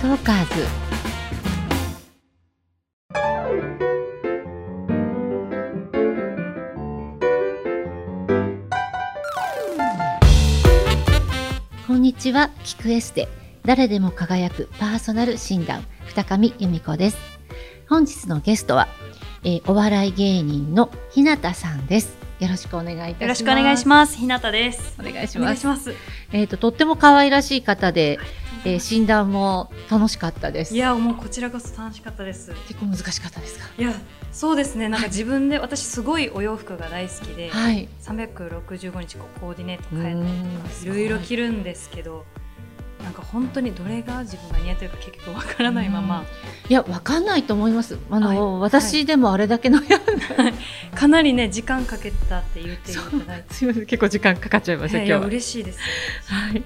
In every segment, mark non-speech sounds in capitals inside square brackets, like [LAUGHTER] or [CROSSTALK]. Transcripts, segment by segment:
トーカーズ。こんにちはキクエステ。誰でも輝くパーソナル診断二上由美子です。本日のゲストは、えーお笑い芸人の日向さんです。よろしくお願いいたします。よろしくお願いします。ひなたです。お願いしお願ますいします。えっ、ととっても可愛らしい方で、えー診断も楽しかったです。いや、もうこちらこそ楽しかったです。結構難しかったですか？いや、そうですね。なんか自分で、私すごいお洋服が大好きで、はい。365日こうコーディネートう変えたりとか、いろいろ着るんですけど、なんか本当にどれが自分が似合ってるか結局わからないまま、いやわかんないと思います。あの、はい。私でもあれだけのやかなりね時間かけたって言っていただいて、すみません結構時間かかっちゃいましたいやいや今日は。嬉しいです。はい。はい。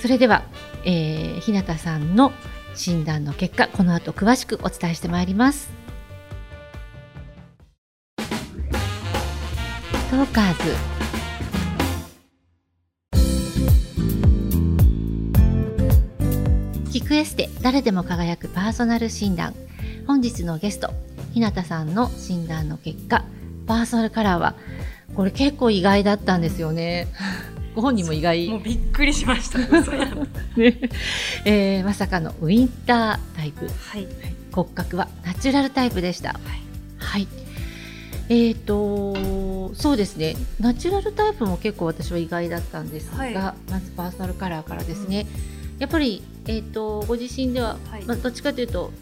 それでは、えー、日向さんの診断の結果この後詳しくお伝えしてまいります。トーカーズ。キクエステ誰でも輝くパーソナル診断。本日のゲスト日向さんの診断の結果パーソナルカラーはこれ結構意外だったんですよね。[LAUGHS] ご本人も意外。もうびっくりしました。[LAUGHS] ね。えーまさかのウィンタータイプ。はい。骨格はナチュラルタイプでした。はい、えーとそうですね。ナチュラルタイプも結構私は意外だったんですが、はい。まずパーソナルカラーからですね、やっぱり、えー、とご自身では、はい。まあ、どっちかというと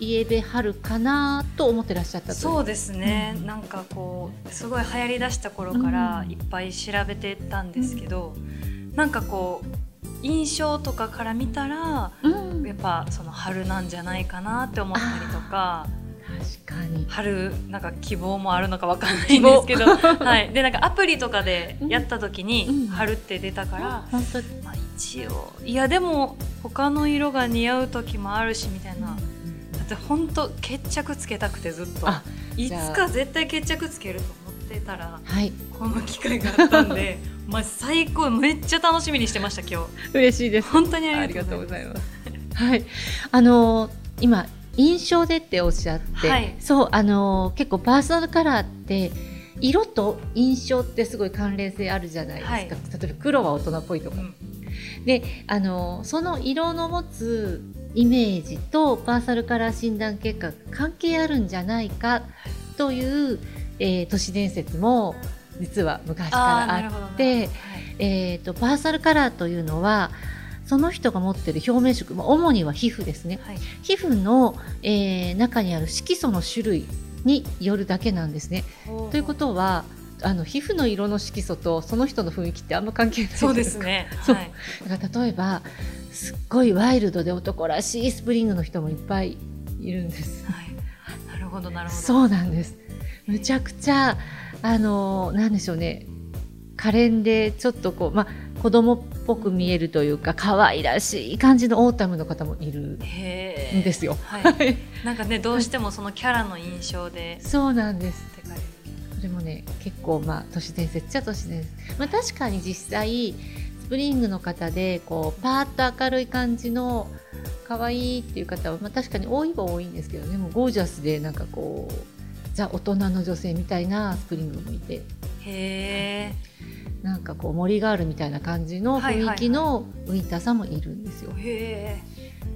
イエベ春かなと思ってらっしゃったそうですね、うんなんかこうすごい流行りだした頃からうんいっぱい調べてたんですけど、なんかこう印象とかから見たらうん。やっぱその春なんじゃないかなって思ったりとか確かに。春なんか希望もあるのかわかんないんですけど、[LAUGHS] はい、でなんかアプリとかでやった時うん。に春って出たから、本当。まあ、一応いやでも他の色が似合う時もあるしみたいな。だって本当決着つけたくてずっと。あいつか絶対決着つけると思ってたらはい。この機会があったんで [LAUGHS] まあ最高めっちゃ楽しみにしてました今日。嬉しいです。本当にあありがとうございます。はい、あのー今印象でっておっしゃって、はい。そうあのー結構パーソナルカラーって色と印象ってすごい関連性あるじゃないですか。はい。例えば黒は大人っぽいとか。うん。で、あのーその色の持つイメージとパーソナルカラー診断結果が関係あるんじゃないかという、えー都市伝説も実は昔からあって。はいえー、とパーソナルカラーというのはその人が持っている表面色、まあ、主には皮膚ですねはい皮膚の、えー中にある色素の種類によるだけなんですね。ということはあの皮膚の色の色素とその人の雰囲気ってあんま関係ないそうですね。[LAUGHS] そう。はい。だから例えばすっごいワイルドで男らしいスプリングの人もいっぱいいるんです。はい。なるほどなるほど。そうなんです。むちゃくちゃあのなんでしょうね。可憐でちょっとこうまあ子供っぽく見えるというか可愛らしい感じのオータムの方もいるんですよ。はい。なんかねどうしてもそのキャラの印象で。そうなんです。って書いてそれもね結構まあ都市伝説っちゃ都市伝説。まあ確かに実際スプリングの方でこうパーッと明るい感じの可愛いっていう方はまあ確かに多いは多いんですけどね。もうゴージャスでなんかこうザ大人の女性みたいなスプリングもいて。へえ。なんかこう森ガールみたいな感じの雰囲気のウィンターさんもいるんですよ。へえ。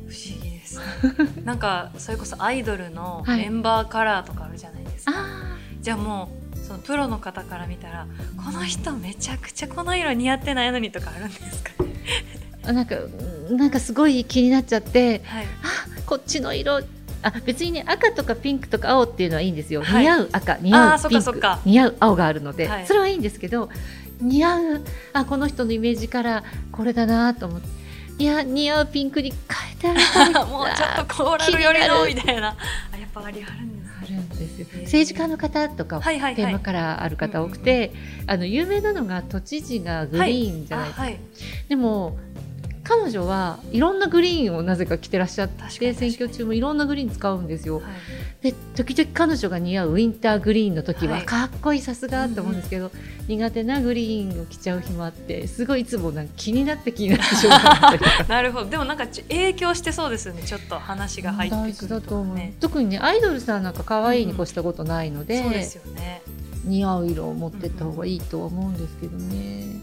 不思議です。[LAUGHS] なんかそれこそアイドルのはい。メンバーカラーとかあるじゃないですか、あじゃあもうそのプロの方から見たらこの人めちゃくちゃこの色似合ってないのにとかあるんですかあ [LAUGHS] なんかうんなんかすごい気になっちゃってはい。あこっちの色あ別にね赤とかピンクとか青っていうのはいいんですよ、はい。似合う赤似合うピンク似合う青があるので、はい。それはいいんですけど似合うあこの人のイメージからこれだなと思っていや似合うピンクに変えてあげたい。[LAUGHS] もうちょっとコーラル寄りのみたいな。あやっぱありあるんですよ。政治家の方とかはいはいはい。テーマカラーある方多くて、あの有名なのが都知事がグリーンじゃないですか、あはい。でも彼女はいろんなグリーンをなぜか着てらっしゃって選挙中もいろんなグリーン使うんですよ。はい。で時々彼女が似合うウィンターグリーンの時は、はい。かっこいいさすがと思うんですけど、苦手なグリーンを着ちゃう日もあってすごいいつもなんか気になって気になってしょうがな [LAUGHS] なるほど。でもなんかち影響してそうですよね。ちょっと話が入って大くると思う、ね特にねアイドルさんなんか可愛いに越したことないので,、そうですよね。似合う色を持ってった方がいいとは思うんですけどね、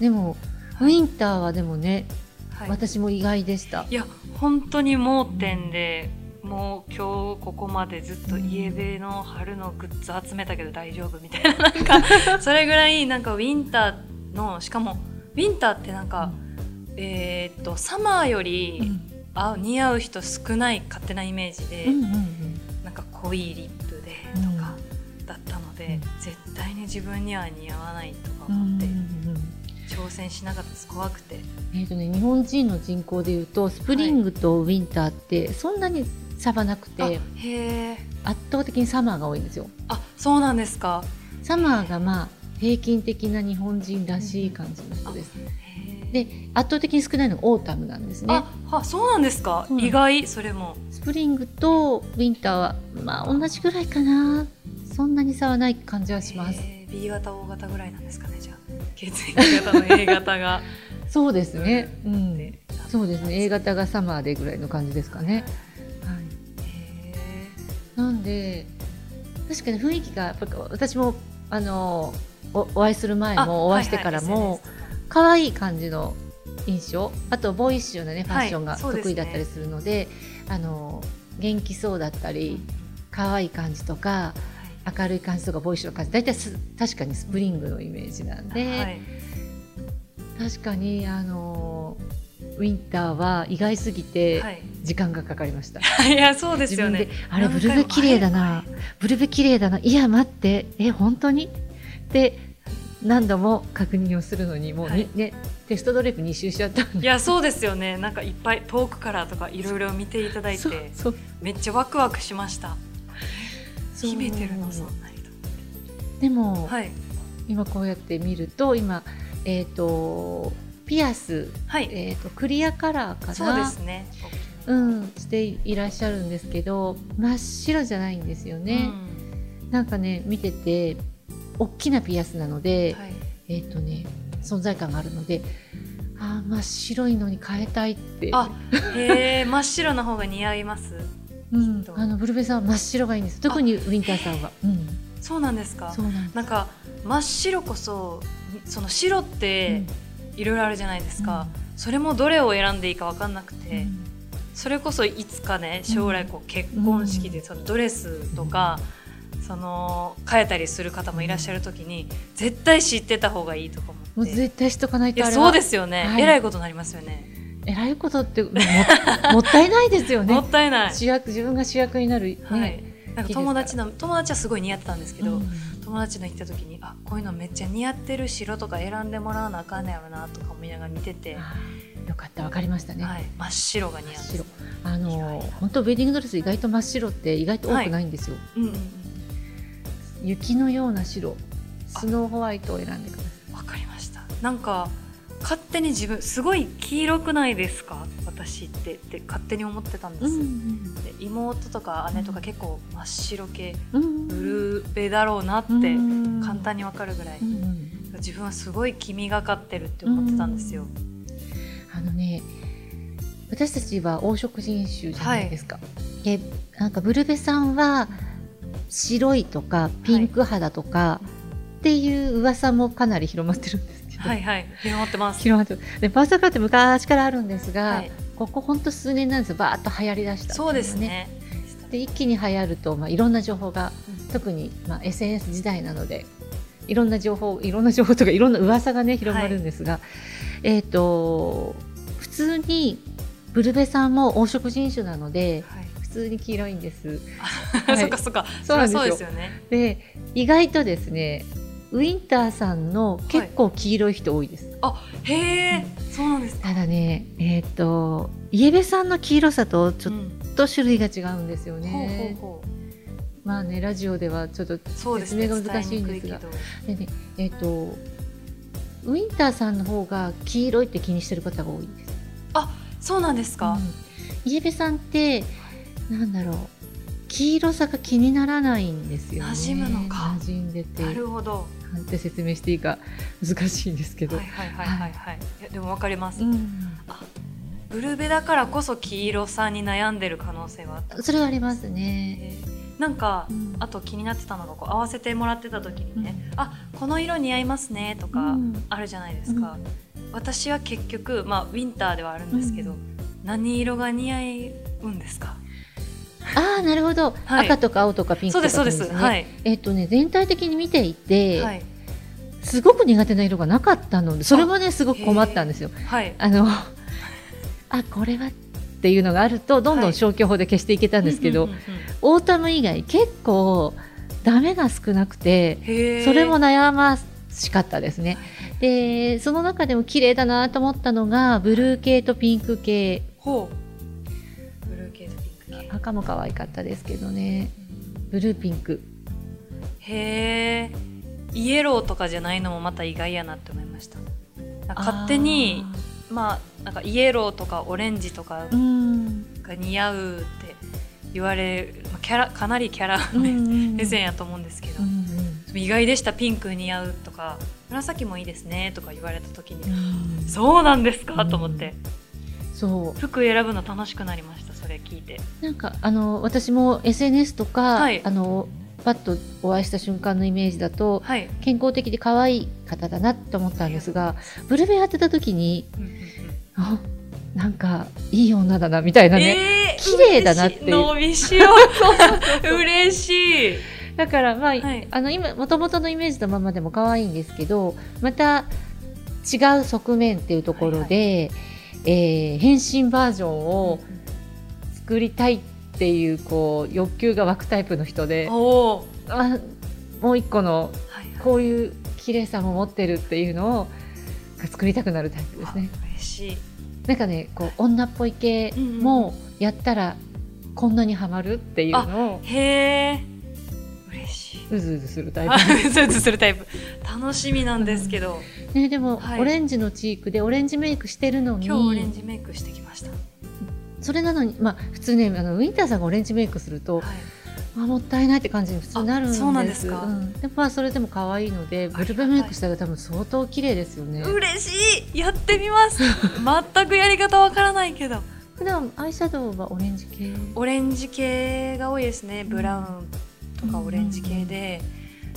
でもウはいィンターはでもね、はい。私も意外でした。いや本当に盲点でもう今日ここまでずっと家ベの春のグッズ集めたけど大丈夫みたいななんか [LAUGHS] それぐらいなんかウィンターのしかもウィンターってなんか、えーっとサマーより、あ似合う人少ない勝手なイメージで、うんうんうん。なんか濃いリップでとかだったので、うん。絶対に自分には似合わないとかうんうん思って、うん挑戦しなかったです。怖くて。えーとね、日本人の人口でいうとスプリングとウィンターってそんなに差はなくて、あへえ圧倒的にサマーが多いんですよ。あそうなんですか。サマーがまあ平均的な日本人らしい感じの人です。へー。で圧倒的に少ないのがオータムなんですね。あはそうなんですか。意外それも。スプリングとウィンターはまあ同じぐらいかな。そんなに差はない感じはします。B 型 O 型ぐらいなんですかねじゃあ血液型の A 型が [LAUGHS] そうですね。うんで。そうですね。A 型がサマーでぐらいの感じですかね。はい。へなんで確かに雰囲気がやっぱり私もあのおお会いする前ーもお会いしてからもはいはい可愛い感じの印象あとボーイッシュなねファッションが得意だったりするので,、あの元気そうだったり可愛い感じとか明るい感じとかボーイッシュな感じ大体す確かにスプリングのイメージなんで、はい。確かにあのウィンターは意外すぎてはい。時間がかかりました。[LAUGHS] いやそうですよね。あれブルベ綺麗だはない。ブルベ綺麗だないや待ってえ本当に？って何度も確認をするのにもうに、はい。ねテストドレイプ2周しちゃったいやそうですよね。なんかいっぱい遠くからとかいろいろ見ていただいてそう。めっちゃワクワクしました秘めてるのそんなにとでも、はい。今こうやって見ると今えっ、とピアス、はい。えー、とクリアカラーかな。そうですね。うんしていらっしゃるんですけど真っ白じゃないんですよね、なんかね見てて大きなピアスなので、はい。えっ、とね存在感があるのであー真っ白いのに変えたいって。あへえ真っ白の方が似合いますうん。あのブルベさんは真っ白がいいんです。特にウィンターさんは、うん、そうなんですか。そうなんです。なんか真っ白こそその白っていろいろあるじゃないですか、それもどれを選んでいいか分かんなくうん。て、それこそいつかね将来こう結婚式でそのドレスとか、その変えたりする方もいらっしゃる時に絶対知ってた方がいいとかも思って。う絶対しとかないいやとあれはそうですよね、はい。えらいことになりますよねえらいことってもも [LAUGHS] もったいないですよもねったいない、主役自分が主役になる、ね。はい、なんか友達の友達はすごい似合ってたんですけど、うん。友達の行った時にあこういうのめっちゃ似合ってる白とか選んでもらわなあかんねやろなとか思いながら見てて、よかったわかりましたね、はい、真っ白が似合う。あのな本当ウェディングドレス意外と真っ白って意外と多くないんですよ、うんうん雪のような白。スノーホワイトを選んでくださうんわかりました。なんか勝手に自分すごい黄色くないですか？私って。って勝手に思ってたんです、い、うんで妹とか姉とか結構真っ白系うん。ブルーベだろうなってうん。簡単にわかるぐらい、うん。うん自分はすごい黄みがかってるって思ってたんですよ、あのね私たちは黄色人種じゃないですか、でなんかブルベさんは白いとかピンク肌とかっていう噂もかなり広まってるんです。けど、はいはい。広まってます。広まってるでパーサーカーって昔からあるんですが、はい。ここほんと数年なんですよ。バーッと流行りだした。っていのそうがですね。で一気に流行ると、まあ、いろんな情報がうん特に、まあ、SNS 時代なのでいろんな情報いろんな情報とかいろんな噂がね広まるんですが、えっ、と普通にブルベさんも黄色人種なのではい。普通に黄色いんです。あはいそっかそっか。そうなんですよね。で意外とですねウィンターさんの結構黄色い人多いです。へえそうなんですか。ただねえっ、とイエベさんの黄色さとちょっうんと種類が違うんですよね。ほうほうほまあねラジオではちょっと説明が難しいんですが。でねえっ、とウィンターさんの方が黄色いって気にしてる方が多いです。そうなんですか、うん、イエベさんってなんだろう黄色さが気にならないんですよね。馴染むのか。馴染んでて。なるほどなんて説明していいか難しいんですけど、はいはいはいはいはい、いやでもわかります、うん。ブルベだからこそ黄色さに悩んでる可能性はあった。それはありますね、なんか、うん。あと気になってたのがこう合わせてもらってた時にね、うん。あこの色似合いますねとかうん。あるじゃないですか、私は結局まあウィンターではあるんですけど、うん。何色が似合うんですか？ああなるほど、はい。赤とか青とかピンクとかそうですそうです。ね。はい、えっ、とね全体的に見ていて、はい。すごく苦手な色がなかったのでそれもねすごく困ったんですよ。はい。あのあこれはっていうのがあるとどんどん消去法で消していけたんですけど、オータム以外結構ダメが少なくてそれも悩ましかったですね。でその中でも綺麗だなと思ったのがブルー系とピンク系。ほう赤も可愛かったですけどね。ブルーピンク。へえイエローとかじゃないのもまた意外やなって思いました。勝手にまあなんかイエローとかオレンジとかが似合うって言われる、まあ、キャラかなりキャラ目線やと思うんですけど、うん意外でしたピンク似合うとか。紫もいいですねとか言われた時に、うん。そうなんですか、うんと思って。そ服選ぶの楽しくなりましたそれ聞いて。うなんかあの私も SNS とか、はい。あのパッとお会いした瞬間のイメージだとはい、健康的で可愛い方だなと思ったんですがブルベ当てた時にうんうんうん。あなんかいい女だなみたいなね、えー綺麗だなって。いう伸びしろ [LAUGHS] 嬉しい。だからまあ、はい。あの今元々のイメージのままでも可愛いんですけどまた違う側面っていうところで、えー変身バージョンを作りたいっていうこう欲求が湧くタイプの人であもう一個のはいこういう綺麗さも持ってるっていうのを作りたくなるタイプですね。嬉しい。なんかねこう女っぽい系もやったらこんなにハマるっていうのをへえ嬉しい。うずうずするタイあプうずうずするタイプ。楽しみなんですけど、ね、でも、はい。オレンジのチークでオレンジメイクしてるのに今日オレンジメイクしてきました、それなのに、まあ、普通ねあのウィンターさんがオレンジメイクするとはい、あもったいないって感じに普通なるんです。あそうなんですか？ん。でまあ、それでも可愛いのでブルベメイクしたら多分相当綺麗ですよね。嬉しい。やってみます。全くやり方わからないけど。普段アイシャドウはオレンジ系？オレンジ系が多いですね。ブラウンとかオレンジ系で、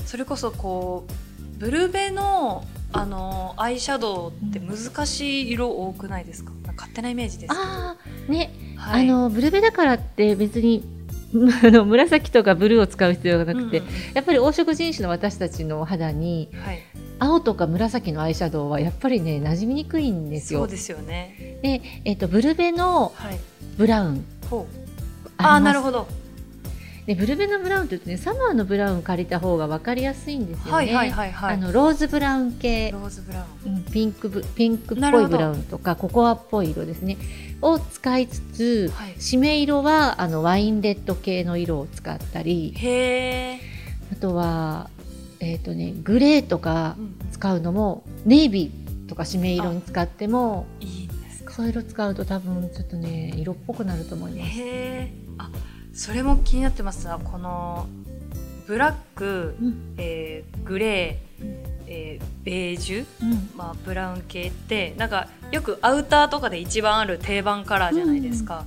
それこそこうブルベのあのアイシャドウって難しい色多くないですか？なんか勝手なイメージですああね、はい。あのブルベだからって別に [LAUGHS] あの紫とかブルーを使う必要がなくて、うんうんやっぱり黄色人種の私たちの肌にうんはい、青とか紫のアイシャドウはやっぱりね馴染みにくいんですよ。そうですよね。で、えっとブルベのはい。ブラウン。ほう。ああーなるほどでブルベのブラウンって言うとねサマーのブラウン借りた方が分かりやすいんですよね。はいはいはいはい。あのローズブラウン系。ロ、ーズブラウン。うんピンクブピンクっぽいブラウンとかココアっぽい色ですね。を使いつつ、はい。締め色はあのワインレッド系の色を使ったり。あとは、えーとね、グレーとかうん。使うのもネイビーとか締め色に使ってもいいんですか？そういう色使うと多分ちょっとね色っぽくなると思います。あそれも気になってますがこのブラック、うん。えーグレー、うん。えーベージュ、うん。まあ、ブラウン系ってなんかよくアウターとかで一番ある定番カラーじゃないですか、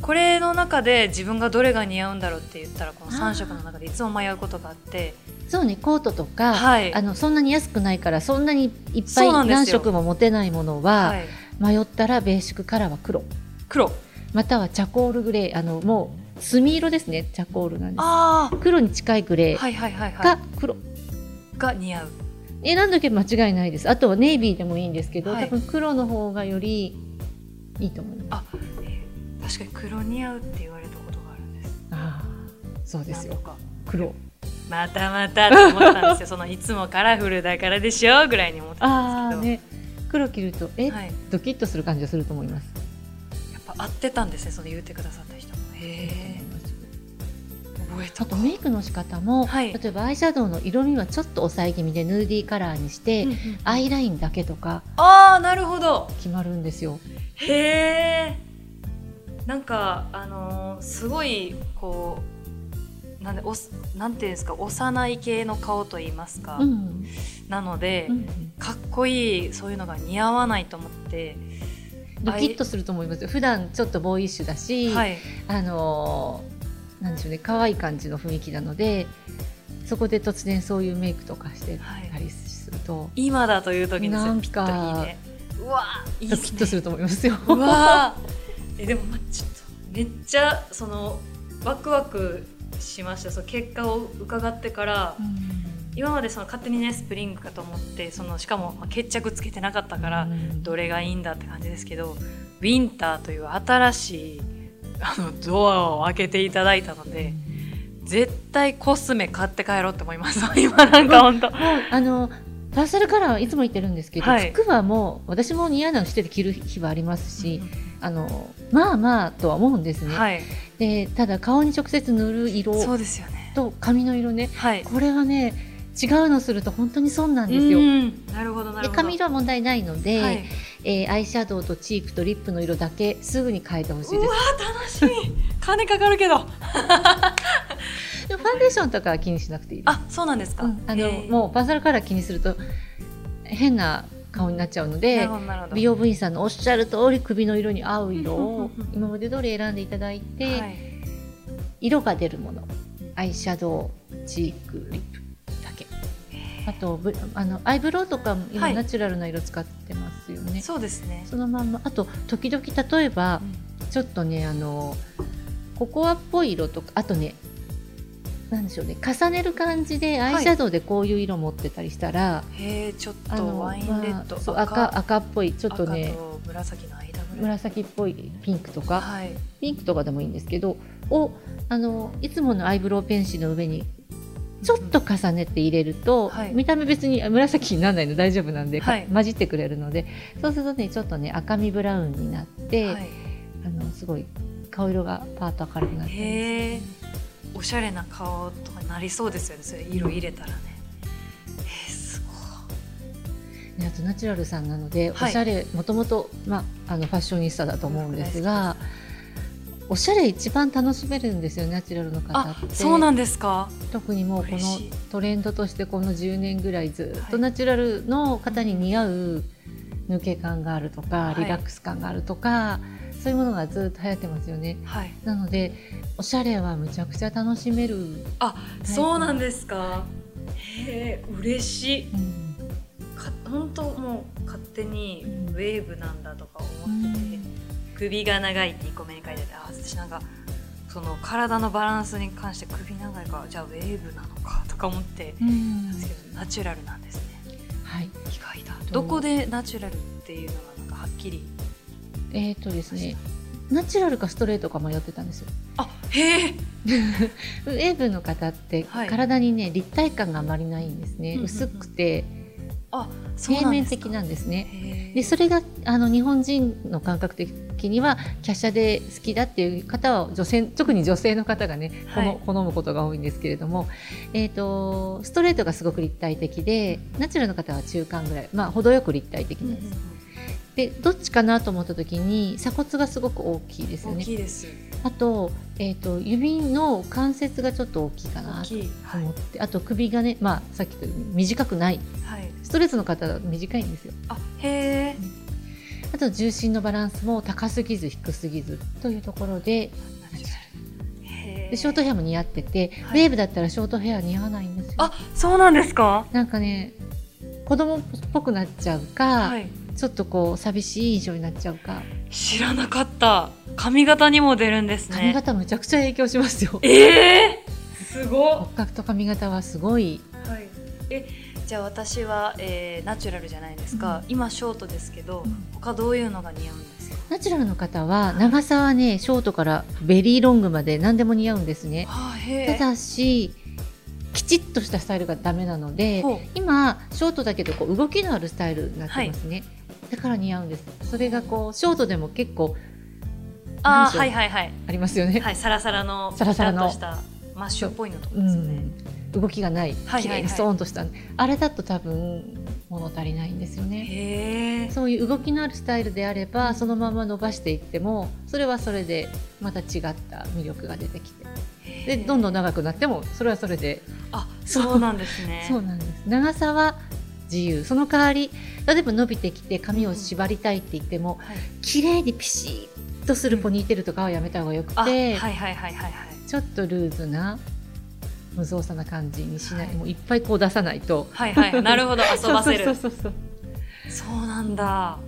これの中で自分がどれが似合うんだろうって言ったらこの3色の中でいつも迷うことがあって。そうねコートとか、はい。あのそんなに安くないからそんなにいっぱい何色も持てないものは、はい、迷ったらベーシックカラーは黒。黒。またはチャコールグレーあのもう墨色ですねチャコールなんです。あ黒に近いグレーあはいはいはいはい。が似合う。選んどけば間違いないです。あとはネイビーでもいいんですけど、はい。多分黒の方がよりいいと思います。あ、えー確かに黒似合うって言われたことがあるんです。ああそうですよ。黒。またまたと思ったんですよ。[LAUGHS] そのいつもカラフルだからでしょぐらいに思ってたんですね。黒着るとえ、けど、はい、ドキッとする感じがすると思います。やっぱ合ってたんですねその言ってくださっあとメイクの仕方も、はい。例えばアイシャドウの色味はちょっと抑え気味でヌーディーカラーにして、うんうんアイラインだけとかああなるほど。決まるんですよ。へえなんかあのーすごいこうなんでおすなんていうんですか幼い系の顔と言いますか、うん。なので、うん。かっこいいそういうのが似合わないと思って、ドキッとすると思いますよ。普段ちょっとボーイッシュだし、はい、あのーなんでしょうね可愛い感じの雰囲気なのでそこで突然そういうメイクとかしてたりすると、今だという時になんピッといいかね。うわいいね。ドキッとすると思いますよ。うわ。ー [LAUGHS] えでもまちょっとめっちゃそのワクワクしました。その結果を伺ってから今までその勝手にねスプリングかと思ってそのしかもまあ決着つけてなかったから、うん。どれがいいんだって感じですけどウィンターという新しいあのドアを開けていただいたので絶対コスメ買って帰ろうって思います。[LAUGHS] 今なんか本当あのパーソルカラーはいつも言ってるんですけど、はい。服はもう私も似合うのしてて着る日はありますし、あのまあまあとは思うんですね、はい。でただ顔に直接塗る色そうですよね。と髪の色ね。はい。これはね違うのすると本当に損なんですよ。うん。なるほどなるほど。で髪色は問題ないので、はい、えーアイシャドウとチークとリップの色だけすぐに変えてほしいうでわす。楽しみ金かかるけど。[LAUGHS] でもファンデーションとかは気にしなくていいです。あそうなんですか、うん。あのもうパーソナルカラー気にすると変な顔になっちゃうのなで美容部員さんのおっしゃる通り首の色に合う色を [LAUGHS] 今まで通り選んでいただいて、はい。色が出るもの。アイシャドウチークリップあとブあのアイブロウとかも今はい。ナチュラルな色使ってますよね、そうですね。そのまんま。あと時々例えばちょっとねあのココアっぽい色とかあとねなんでしょうね重ねる感じでアイシャドウでこういう色持ってたりしたら、へえちょっとワインレッド、まあそう赤赤っぽいちょっとね紫の間紫っぽいピンクとか。はい。ピンクとかでもいいんですけどをあのいつものアイブロウペンシルの上にちょっと重ねて入れると、はい。見た目別に紫にならないの大丈夫なんで、かはい。混じってくれるのでそうするとねちょっとね赤みブラウンになって、はい。あのすごい顔色がパーッと明るくなっておしゃれな顔とかなりそうですよねそれ色入れたらね。えー、すごい。ねあとナチュラルさんなので、はい。おしゃれもともと、まあ、あのファッショニスタだと思うんですがおしゃれ一番楽しめるんですよナチュラルの方あって。そうなんですか。特にもうこのトレンドとしてこの10年ぐらいずっはい。とナチュラルの方に似合う抜け感があるとか、はい。リラックス感があるとかそういうものがずっと流行ってますよね。はい。なのでおしゃれはむちゃくちゃ楽しめる、あそうなんですか。へえ嬉しい。うん。か本当もう勝手にうん。ウェーブなんだとか思ってて、首が長いって1個目に書いててあ私なんかその体のバランスに関して首長いからじゃあウェーブなのかとか思ってうん。ですけどナチュラルなんですね。はい。意外だとどこでナチュラルっていうのがなんかはっきり。えっ、とですねナチュラルかストレートか迷ってたんですよ。あへえ。[LAUGHS] ウェーブの方ってはい。体にね立体感があまりないんですね、うんうんうん。薄くてあそう平面的なんですね。でそれがあの日本人の感覚的には華奢で好きだっていう方は女性特に女性の方がね好,、はい。好むことが多いんですけれども、えー、とストレートがすごく立体的でナチュラルの方は中間ぐらい、まあ、程よく立体的うんうんなんでどっちかなと思った時に鎖骨がすごく大きいですよね。きいです。あと,、えー、と指の関節がちょっと大きいかなと大きい。はい思って、あと首がね、まあ、さっき言ったように短くない。はい。ストレートの方は短いんですよ。あへえあと重心のバランスも高すぎず低すぎずというところででショートヘアも似合ってて、はい。ウェーブだったらショートヘア似合わないんですよ。あそうなんですか？なんかね子供っぽくなっちゃうか、はいちょっとこう寂しい印象になっちゃうか。知らなかった。髪型にも出るんですね。髪型むちゃくちゃ影響しますよ。ええすごっ。骨格と髪型はすごい。はい、えじゃあ私は、えーナチュラルじゃないですか、今ショートですけど、うん。他どういうのが似合うんですか？ナチュラルの方は長さはねショートからベリーロングまで何でも似合うんですね。ただしきちっとしたスタイルがダメなので今ショートだけどこう動きのあるスタイルになってますね、だから似合うんです。それがこうショートでも結構あーなんでしょう。はいはいはい。ありますよね、はいサラサラのサラサラの。したマッシュっぽいのとかうですよね、ん、動きがないはいはいはい。綺麗にストーンとした、あれだと多分物足りないんですよね。へえ。そういう動きのあるスタイルであればそのまま伸ばしていってもそれはそれでまた違った魅力が出てきて。でどんどん長くなってもそれはそれで。あそうなんですね。[LAUGHS] そうなんです。長さは自由。その代わり例えば伸びてきて髪を縛りたいって言ってもはい。綺麗にピシッとするポニーテールとかはやめた方がよくて、あはいはいはいはいはい。ちょっとルーズな無造作な感じにしない、はい。もういっぱいこう出さないと。はいはい。なるほど。[LAUGHS] 遊ばせる。そうなんだ。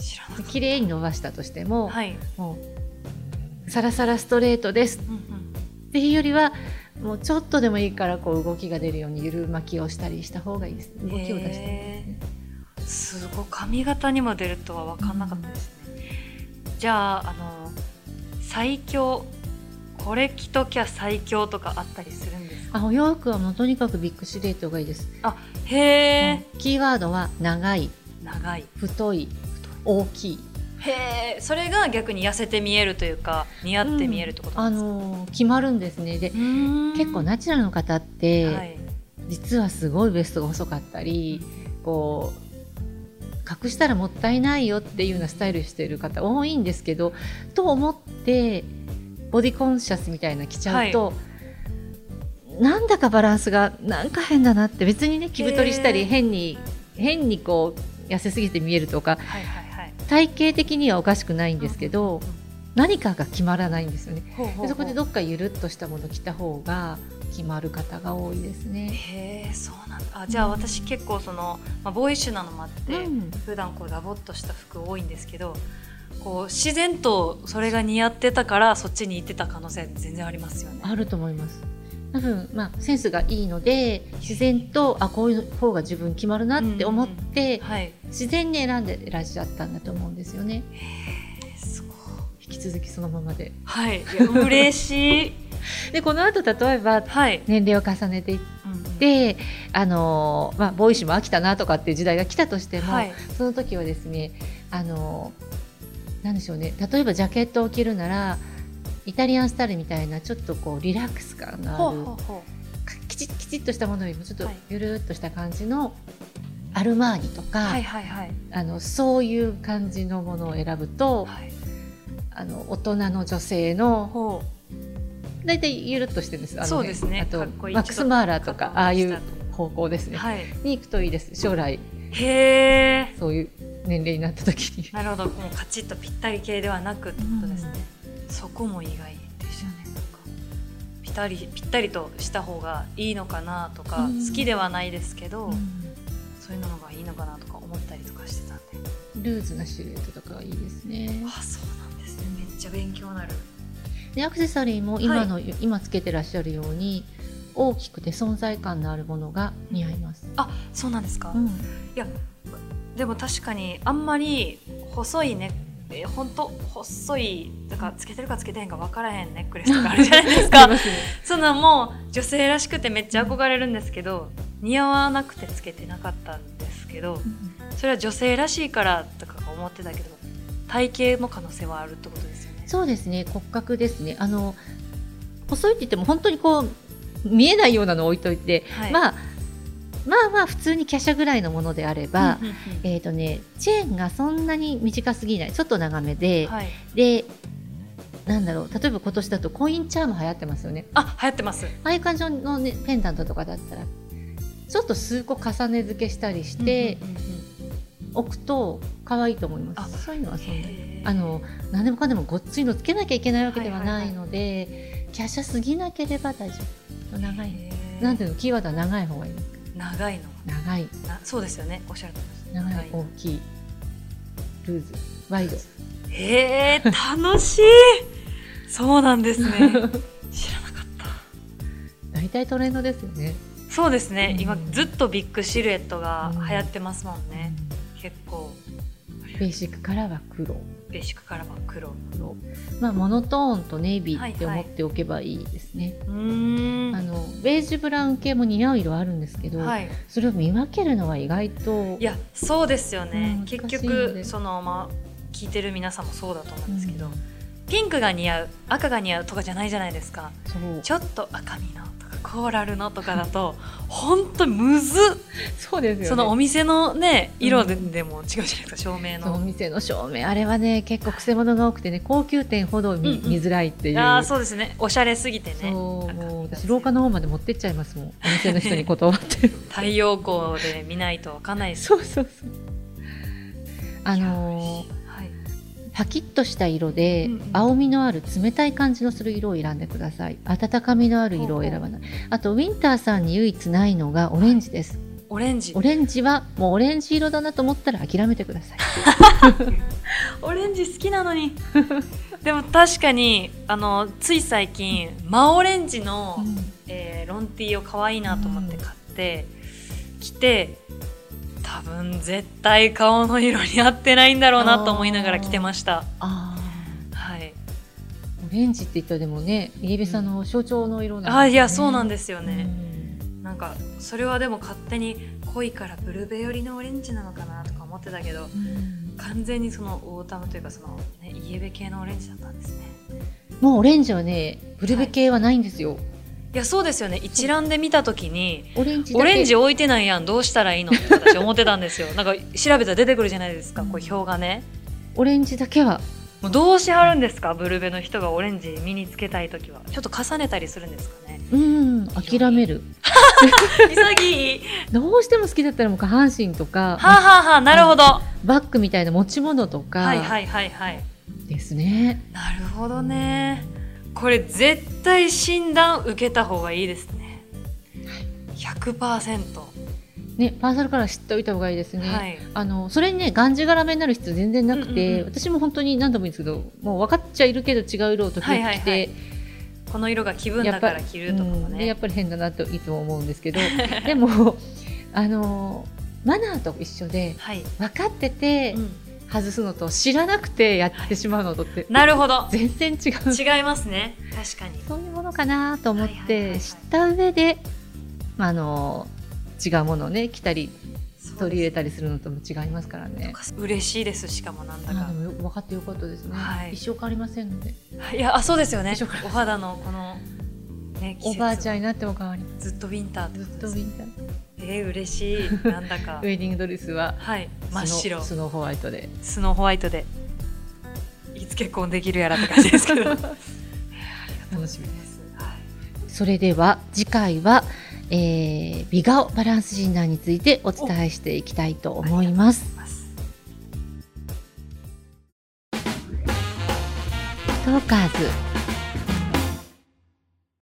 知らな綺麗に伸ばしたとしても、たはい、もうサラサラストレートです。うんうん、っていうよりはもうちょっとでもいいからこう動きが出るようにゆる巻きをしたりした方がいいです。動きを出したり。ですねすごい髪型にも出るとは分かんなかったですね、じゃああの最強これ着ときゃ最強とかあったりするんですか？あお洋服はもうとにかくビッグシルエットがいいです、へえ、うん。キーワードは長い。長い。太い。大きいへえそれが逆に痩せて見えるというか似合って見えるってことなあんですか、のー決まるんですね。で結構ナチュラルの方って、はい。実はすごいウエストが細かったりこう隠したらもったいないよっていうようなスタイルしてる方多いんですけどと思ってボディコンシャスみたいなの着ちゃうと、なんだかバランスがなんか変だなって別にね着太りしたり変に変にこう痩せすぎて見えるとかはいはいはい体型的にはおかしくないんですけど、何かが決まらないんですよね。でそこでどっかゆるっとしたもの着た方が決まる方が多いですね。へえそうなんだあじゃあ私結構その、まあ、ボーイッシュなのもあって、うん普段こうダボっとした服多いんですけどこう自然とそれが似合ってたからそっちに行ってた可能性全然ありますよね。あると思います。多分まあセンスがいいので自然とあこういう方が自分決まるなって思って、はい、自然に選んでいらっしゃったんだと思うんですよね。へえすごい引き続きそのままで。はい、いや嬉しい。[LAUGHS] でこの後例えばはい。年齢を重ねていっうんうんて、あのまあボーイッシュも飽きたなとかっていう時代が来たとしても、はい。その時はですねあのなんでしょうね例えばジャケットを着るならイタリアンスタイルみたいなちょっとこうリラックス感のあるきちきちっとしたものよりもちょっとはいゆるっとした感じのアルマーニとか、う。はいはいはい。あのそういう感じのものを選ぶとはい。あの大人の女性のほ大体ゆるっとしてるんですあのそうですねあとマックス・マーラーとかああいうは方向ですね、い。に行くといいです将来へえ。そういう年齢になった時になるほど、もうカチッとぴったり系ではなくってことですね。そこも意外でしたね。なんかぴったりぴったりとした方がいいのかなとか、うん好きではないですけど、うんそういうのがいいのかなとか思ったりとかしてたんで。ルーズなシルエットとかがいいですねあ、そうなんですね。めっちゃ勉強になる。でアクセサリーも今の、今つけてらっしゃるように大きくて存在感のあるものが似合います、あ、そうなんですか。うんいやでも確かにあんまり細いねえ本当細いだからつけてるかつけてへんか分からへんネックレスとかあるじゃないですあか。そんなんもう女性らしくてめっちゃ憧れるんですけど似合わなくてつけてなかったんですけどそれは女性らしいからとか思ってたけど体型の可能性はあるってことですよね。そうですね。骨格ですね。あの細いって言っても本当にこう見えないようなのを置いといて、はい。まあまあまあ普通に華奢ぐらいのものであれば、うんうんうん。えっ、とねチェーンがそんなに短すぎない。ちょっと長めで、はい、でなんだろう。例えば今年だとコインチャーム流行ってますよね。あ流行ってます。ああいう感じの、ね、ペンダントとかだったらちょっと数個重ね付けしたりしてうんうんうんうん。置くと可愛いと思いまあすそういうのはそんなに。あの何でもかんでもごっついのつけなきゃいけないわけでははいはいはいない。ので、華奢すぎなければ大丈夫。長い。なんていうの？キーワードは長い方がいい長いの。長い。なそうですよね。おっしゃると長い大きい。ルーズ。ワイド。へえ楽しい。そうなんですね。[LAUGHS] 知らなかった。大体トレンドですよね、そうですね、うん。今ずっとビッグシルエットが流行ってますもんね、結構。ベーシックカラーは黒ベーシックからは黒黒まあモノトーンとネイビーってはいはい。思っておけばいいですね、うーん。あのベージュブラウン系も似合う色あるんですけど、はい。それを見分けるのは意外といやそうですよね、うん結局そのまあ聞いてる皆さんもそうだと思うんですけど、ピンクが似合う赤が似合うとかじゃないじゃないですか。ちょっと赤みのとかコーラルのとかだと [LAUGHS] 本当むずっ。そうですよね。そのお店のね色で,、うん。でも違うじゃないですか照明の。お店の照明。あれはね結構くせ者が多くてね高級店ほど見,、うんうん。見づらいっていう。ああそうですね。おしゃれすぎてね。そうもう私廊下の方まで持ってっちゃいますもん。[LAUGHS] お店の人に断って。太陽光で見ないとわかんないですそうそうそう。あのーはいパキッとした色で、うんうん。青みのある冷たい感じのする色を選んでください。温かみのある色を選ばない。あとウィンターさんに唯一ないのがオレンジです。オレンジ。オレンジはもうオレンジ色だなと思ったら諦めてください。[LAUGHS] オレンジ好きなのに。[LAUGHS] でも確かにあのつい最近真オレンジの、えーロンティーを可愛いなと思って買って、着て多分絶対顔の色に合ってないんだろうなと思いながら着てました。あはい。ーオレンジって言ったらでもねイエベさん。の象徴の色なんです、ね。あいやそうなんでですよね、なんかそれはでも勝手に濃いからブルベ寄りのオレンジなのかなとか思ってたけど完全にそのオータムというかその、ね、イエベ系のオレンジだったんですね。もうオレンジはねブルベ系はないんですよ、いやそうですよね。一覧で見た時にオレンジオレンジ置いてないやんどうしたらいいの？って私思ってたんですよ。[LAUGHS] なんか調べたら出てくるじゃないですかこう表がね。オレンジだけは。もうどうしはるんですか？ブルベの人がオレンジ身につけたい時は。ちょっと重ねたりするんですかね。うん。諦める。[LAUGHS] 潔い。[LAUGHS] どうしても好きだったらもう下半身とかはあ、はあはあ、なるほど、はバッグみたいな持ち物とか。いはいはいはい。ですね、なるほどねこれ絶対診断受けた方がいいですね。100%、ねパーソルカラー知っておいた方がいいですね、はい。あのそれにねがんじがらめになる必要全然なくて、うんうんうん。私も本当に何度も言うんですけどもう分かっちゃいるけど違う色を時々着て、はいはい。はいこの色が気分だから着るとかもうん。でやっねぱり変だなといつも思うんですけど [LAUGHS] でもあのマナーと一緒ではい、分かっててうん外すのと知らなくてやってしまうのとってなるほど。全然違う。違いますね。確かに。そういうものかなと思っはいはいはいはい。て知った上で、まあ、あの違うものをね着たり取り入れたりするのとも違いますからね。嬉しいです。しかもなんだか。分かってよかったですね、はい。一生変わりませんので。いやあそうですよね。お肌のこのねおばあちゃんになっても変わりずっとウィンターずっことですウィンターえー、嬉しい。なんだか。[LAUGHS] ウェディングドレスははい。真っ白。スノーホワイトで。スノーホワイトで。いつ結婚できるやらって感じですけど。楽 [LAUGHS] 楽しみです。はい。それでは次回は、えー美顔バランス診断についてお伝えしていきたいと思います。ます。トーカーズ